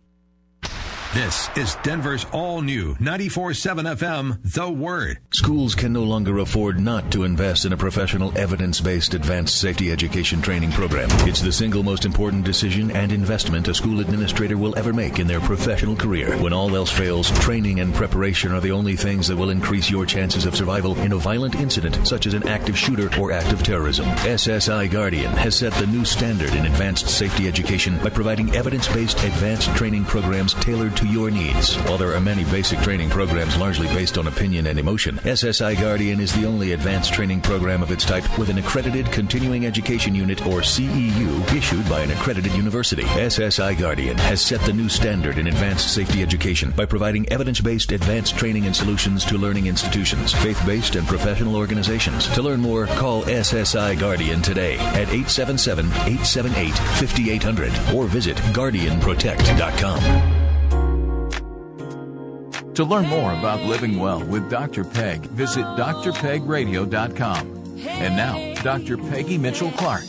This is Denver's all new 94.7 FM, The Word. Schools can no longer afford not to invest in a professional, evidence based advanced safety education training program. It's the single most important decision and investment a school administrator will ever make in their professional career. When all else fails, training and preparation are the only things that will increase your chances of survival in a violent incident, such as an active shooter or act of terrorism. SSI Guardian has set the new standard in advanced safety education by providing evidence based advanced training programs tailored to your needs. While there are many basic training programs largely based on opinion and emotion, SSI Guardian is the only advanced training program of its type with an accredited continuing education unit or CEU issued by an accredited university. SSI Guardian has set the new standard in advanced safety education by providing evidence based advanced training and solutions to learning institutions, faith based, and professional organizations. To learn more, call SSI Guardian today at 877 878 5800 or visit GuardianProtect.com. To learn more about living well with Dr. Peg, visit drpegradio.com. And now, Dr. Peggy Mitchell Clark.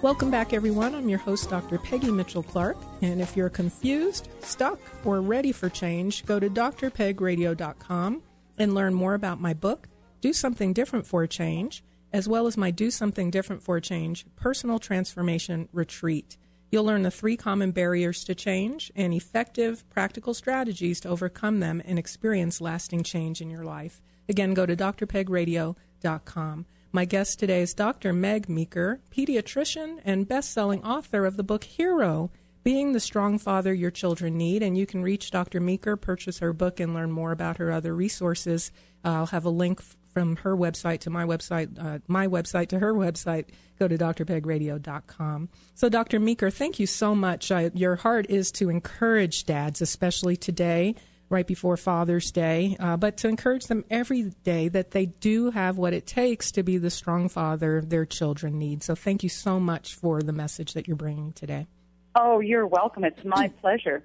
Welcome back, everyone. I'm your host, Dr. Peggy Mitchell Clark. And if you're confused, stuck, or ready for change, go to drpegradio.com and learn more about my book, Do Something Different for a Change, as well as my Do Something Different for a Change personal transformation retreat. You'll learn the three common barriers to change and effective practical strategies to overcome them and experience lasting change in your life. Again, go to drpegradio.com. My guest today is Dr. Meg Meeker, pediatrician and best-selling author of the book Hero: Being the Strong Father Your Children Need. And you can reach Dr. Meeker, purchase her book, and learn more about her other resources. I'll have a link from her website to my website, uh, my website to her website. Go to drpegradio.com. So, Dr. Meeker, thank you so much. I, your heart is to encourage dads, especially today right before Father's Day, uh, but to encourage them every day that they do have what it takes to be the strong father their children need. So thank you so much for the message that you're bringing today. Oh, you're welcome. It's my pleasure.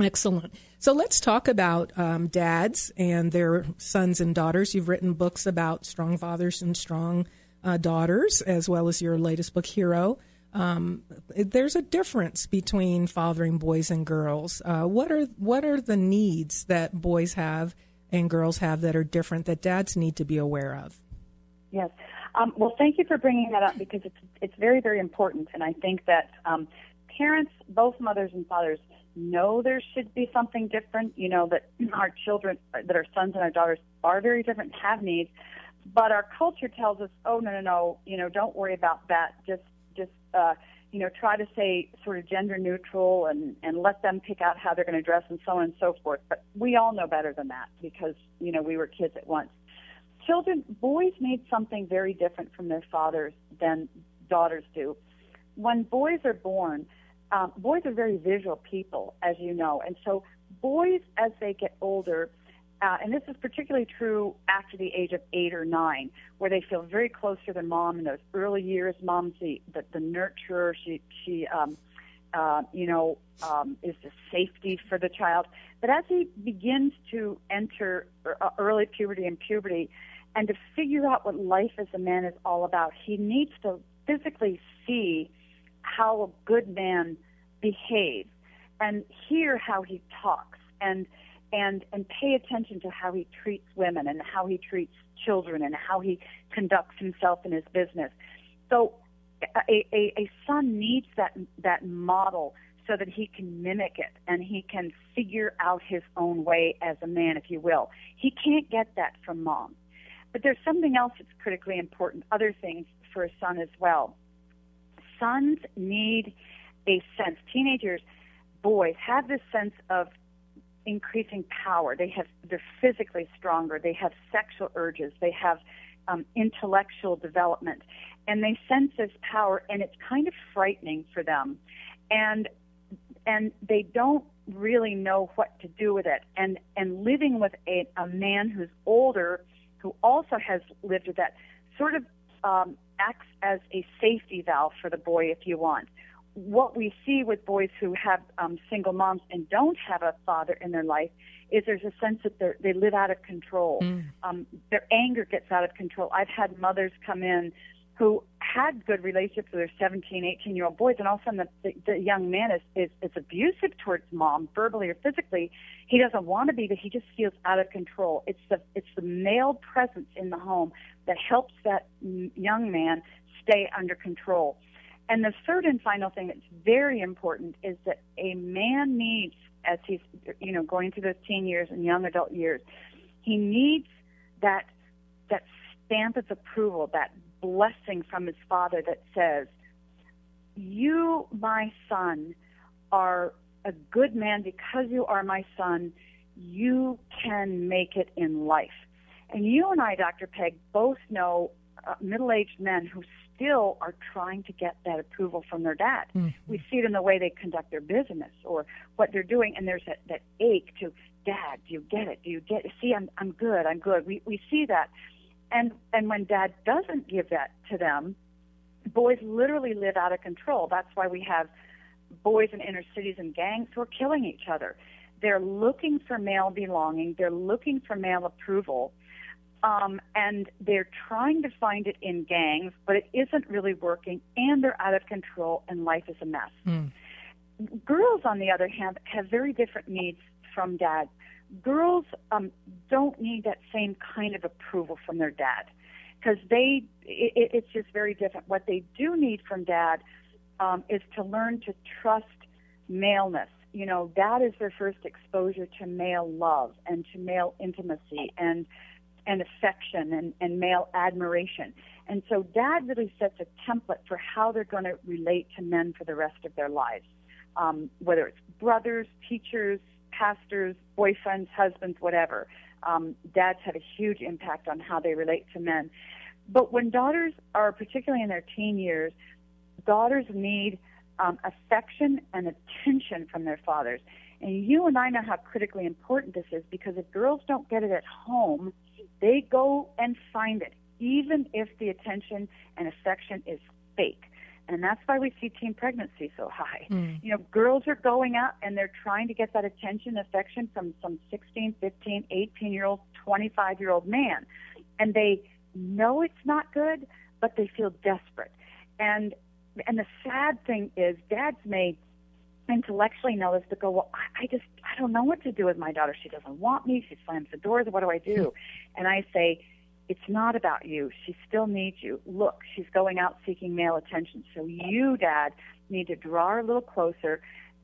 Excellent. So let's talk about um, dads and their sons and daughters. You've written books about strong fathers and strong uh, daughters, as well as your latest book, Hero. Um, there's a difference between fathering boys and girls. Uh, what are what are the needs that boys have and girls have that are different that dads need to be aware of? Yes. Um, well, thank you for bringing that up because it's it's very very important, and I think that um, parents, both mothers and fathers, know there should be something different. You know that our children, that our sons and our daughters are very different, have needs, but our culture tells us, oh no no no, you know, don't worry about that. Just just uh, you know, try to say sort of gender neutral and and let them pick out how they're going to dress and so on and so forth. But we all know better than that because you know we were kids at once. Children, boys need something very different from their fathers than daughters do. When boys are born, um, boys are very visual people, as you know, and so boys, as they get older, uh, and this is particularly true after the age of eight or nine, where they feel very close to their mom in those early years. Mom's the the, the nurturer. She she um, uh, you know um, is the safety for the child. But as he begins to enter uh, early puberty and puberty, and to figure out what life as a man is all about, he needs to physically see how a good man behaves and hear how he talks and and and pay attention to how he treats women and how he treats children and how he conducts himself in his business. So a, a, a son needs that that model so that he can mimic it and he can figure out his own way as a man, if you will. He can't get that from mom. But there's something else that's critically important, other things for a son as well. Sons need a sense, teenagers, boys have this sense of increasing power. They have they're physically stronger. They have sexual urges. They have um, intellectual development, and they sense this power, and it's kind of frightening for them, and and they don't really know what to do with it. And and living with a, a man who's older, who also has lived with that, sort of um, acts as a safety valve for the boy, if you want what we see with boys who have um, single moms and don't have a father in their life is there's a sense that they they live out of control. Mm. Um, their anger gets out of control. I've had mothers come in who had good relationships with their 17, 18 year old boys, and all of a sudden the, the, the young man is, is, is abusive towards mom, verbally or physically. He doesn't want to be, but he just feels out of control. It's the it's the male presence in the home that helps that young man stay under control. And the third and final thing that's very important is that a man needs, as he's you know going through those teen years and young adult years, he needs that that stamp of approval, that blessing from his father that says, "You, my son, are a good man because you are my son. You can make it in life." And you and I, Dr. Peg, both know uh, middle-aged men who still are trying to get that approval from their dad. Mm-hmm. We see it in the way they conduct their business or what they're doing, and there's that, that ache to, Dad, do you get it? Do you get it? See, I'm, I'm good, I'm good. We, we see that. And, and when dad doesn't give that to them, boys literally live out of control. That's why we have boys in inner cities and gangs who are killing each other. They're looking for male belonging, they're looking for male approval um, and they're trying to find it in gangs, but it isn't really working, and they're out of control, and life is a mess. Mm. Girls, on the other hand, have very different needs from dad. Girls um, don't need that same kind of approval from their dad because they it, it's just very different. What they do need from dad um, is to learn to trust maleness. You know, that is their first exposure to male love and to male intimacy and and affection and, and male admiration. And so dad really sets a template for how they're going to relate to men for the rest of their lives, um, whether it's brothers, teachers, pastors, boyfriends, husbands, whatever. Um, dads have a huge impact on how they relate to men. But when daughters are particularly in their teen years, daughters need um, affection and attention from their fathers. And you and I know how critically important this is because if girls don't get it at home, they go and find it, even if the attention and affection is fake. And that's why we see teen pregnancy so high. Mm. You know, girls are going out and they're trying to get that attention, affection from some 16, 15, 18 year old, 25 year old man. And they know it's not good, but they feel desperate. And and the sad thing is dads may intellectually know this, but go, well, I, I just, I don't know what to do with my daughter. She doesn't want me. She slams the doors. What do I do? and I say, it's not about you. She still needs you. Look, she's going out seeking male attention. So you, Dad, need to draw her a little closer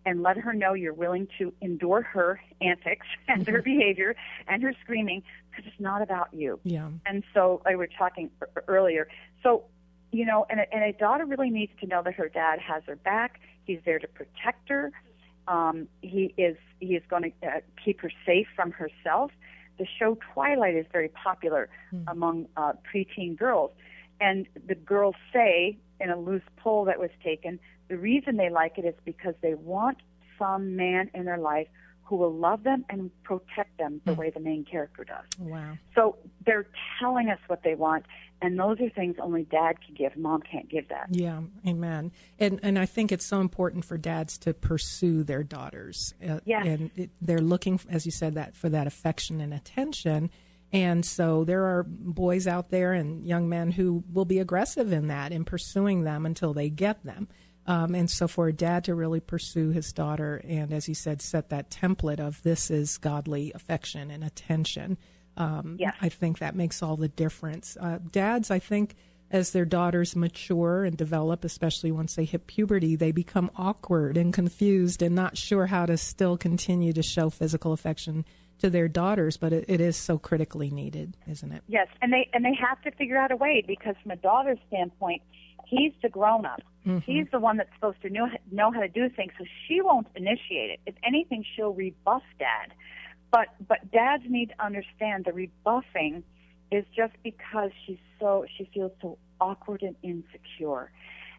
and let her know you're willing to endure her antics and her behavior and her screaming because it's not about you. Yeah. And so I were talking earlier. So, you know, and a, and a daughter really needs to know that her dad has her back. He's there to protect her. Um, he is he is going to uh, keep her safe from herself. The show Twilight is very popular among uh, preteen girls, and the girls say in a loose poll that was taken, the reason they like it is because they want some man in their life who will love them and protect them the way the main character does. Wow. So they're telling us what they want, and those are things only dad can give. Mom can't give that. Yeah, amen. And and I think it's so important for dads to pursue their daughters. Uh, Yes. And it, they're looking, as you said, that for that affection and attention. And so there are boys out there and young men who will be aggressive in that in pursuing them until they get them. Um, and so for a dad to really pursue his daughter and, as you said, set that template of this is godly affection and attention, um, Yes. I think that makes all the difference. Uh, dads, I think, as their daughters mature and develop, especially once they hit puberty, they become awkward and confused and not sure how to still continue to show physical affection to their daughters. But it, it is so critically needed, isn't it? Yes, and they and they have to figure out a way because from a daughter's standpoint, he's the grown up. He's the one that's supposed to know know how to do things, so she won't initiate it. If anything, she'll rebuff dad. But but dads need to understand the rebuffing is just because she's so she feels so awkward and insecure.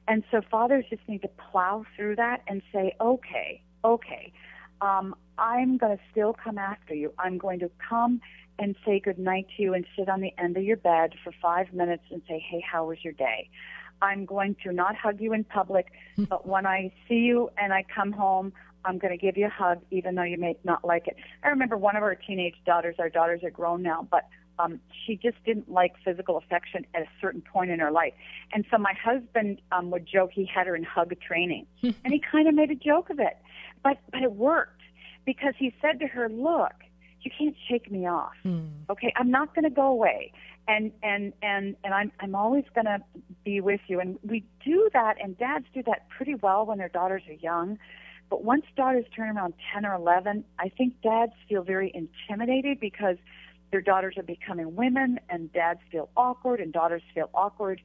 And so fathers just need to plow through that and say, okay, okay, um, I'm going to still come after you. I'm going to come and say good night to you and sit on the end of your bed for five minutes and say, hey, how was your day? I'm going to not hug you in public, but when I see you and I come home, I'm going to give you a hug, even though you may not like it. I remember one of our teenage daughters, our daughters are grown now, but um, she just didn't like physical affection at a certain point in her life. And so my husband um, would joke he had her in hug training, and he kind of made a joke of it. But but it worked because he said to her, "Look, you can't shake me off. Okay, I'm not going to go away, and and and and I'm I'm always going to be with you." And we do that, and dads do that pretty well when their daughters are young. But once daughters turn around 10 or 11, I think dads feel very intimidated because their daughters are becoming women, and dads feel awkward, and daughters feel awkward.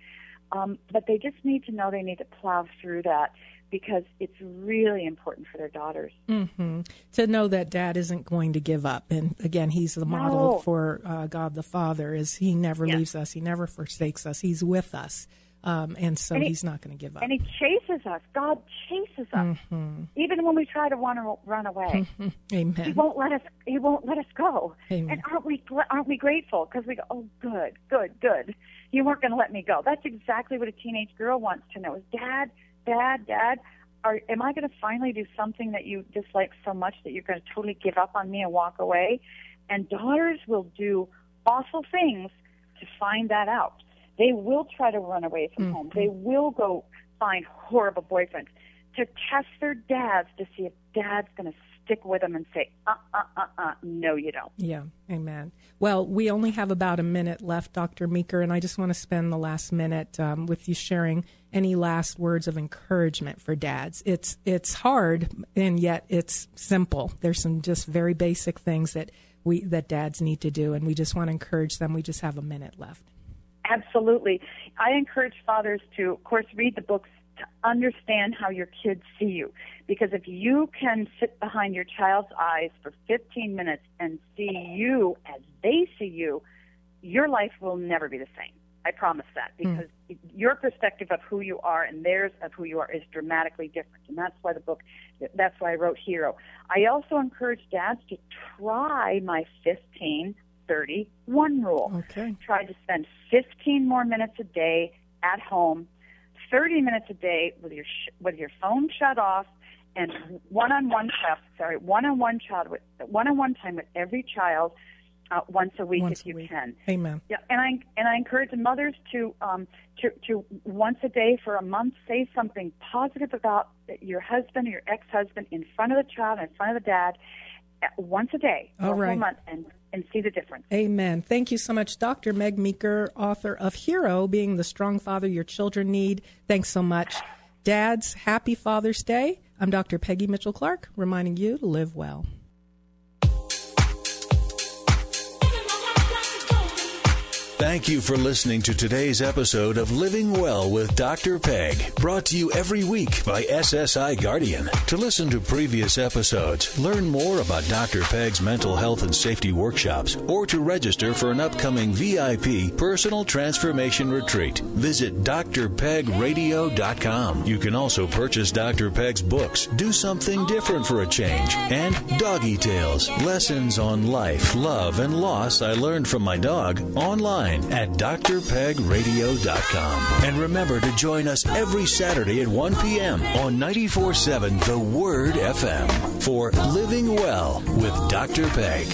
Um, but they just need to know they need to plow through that because it's really important for their daughters. hmm To know that dad isn't going to give up. And again, he's the model No. for uh, God the Father is he never leaves us. He never forsakes us. He's with us. Um, and so And he- he's not going to give up. And he chases us. God chases us, even when we try to want to run away. He Amen. won't let us. He won't let us go. Amen. And aren't we aren't we grateful? Because we go, oh, good, good, good. You weren't going to let me go. That's exactly what a teenage girl wants to know: is Dad, Dad, Dad. Are, am I going to finally do something that you dislike so much that you're going to totally give up on me and walk away? And daughters will do awful things to find that out. They will try to run away from home. They will go find horrible boyfriends to test their dads to see if dad's going to stick with them and say, uh, uh, uh, uh, no, you don't. Yeah, amen. Well, we only have about a minute left, Dr. Meeker, and I just want to spend the last minute um, with you sharing any last words of encouragement for dads. It's it's hard, and yet it's simple. There's some just very basic things that we that dads need to do, and we just want to encourage them. We just have a minute left. Absolutely. I encourage fathers to, of course, read the books to understand how your kids see you. Because if you can sit behind your child's eyes for 15 minutes and see you as they see you, your life will never be the same. I promise that hmm. because your perspective of who you are and theirs of who you are is dramatically different. And that's why the book, that's why I wrote Hero. I also encourage dads to try my 15 30 1 rule. Okay. Try to spend 15 more minutes a day at home, 30 minutes a day with your sh- with your phone shut off, and one-on-one child. Sorry, one-on-one child with one-on-one time with every child uh, once a week Once if a you week. can. Amen. Yeah, and I and I encourage mothers to um to to once a day for a month say something positive about your husband or your ex-husband in front of the child, in front of the dad, once a day for All a whole month, and and see the difference. Amen. Thank you so much, Dr. Meg Meeker, author of Hero, being the strong father your children need. Thanks so much. Dads, happy Father's Day. I'm Dr. Peggy Mitchell Clark, reminding you to live well. Thank you for listening to today's episode of Living Well with Dr. Peg, brought to you every week by SSI Guardian. To listen to previous episodes, learn more about Dr. Peg's mental health and safety workshops, or to register for an upcoming VIP personal transformation retreat, visit drpegradio.com. You can also purchase Dr. Peg's books, Do Something Different for a Change, and Doggy Tales, Lessons on Life, Love, and Loss I Learned from My Dog, online at drpegradio.com. And remember to join us every Saturday at 1 p.m. on 94.7 The Word FM for Living Well with Dr. Peg.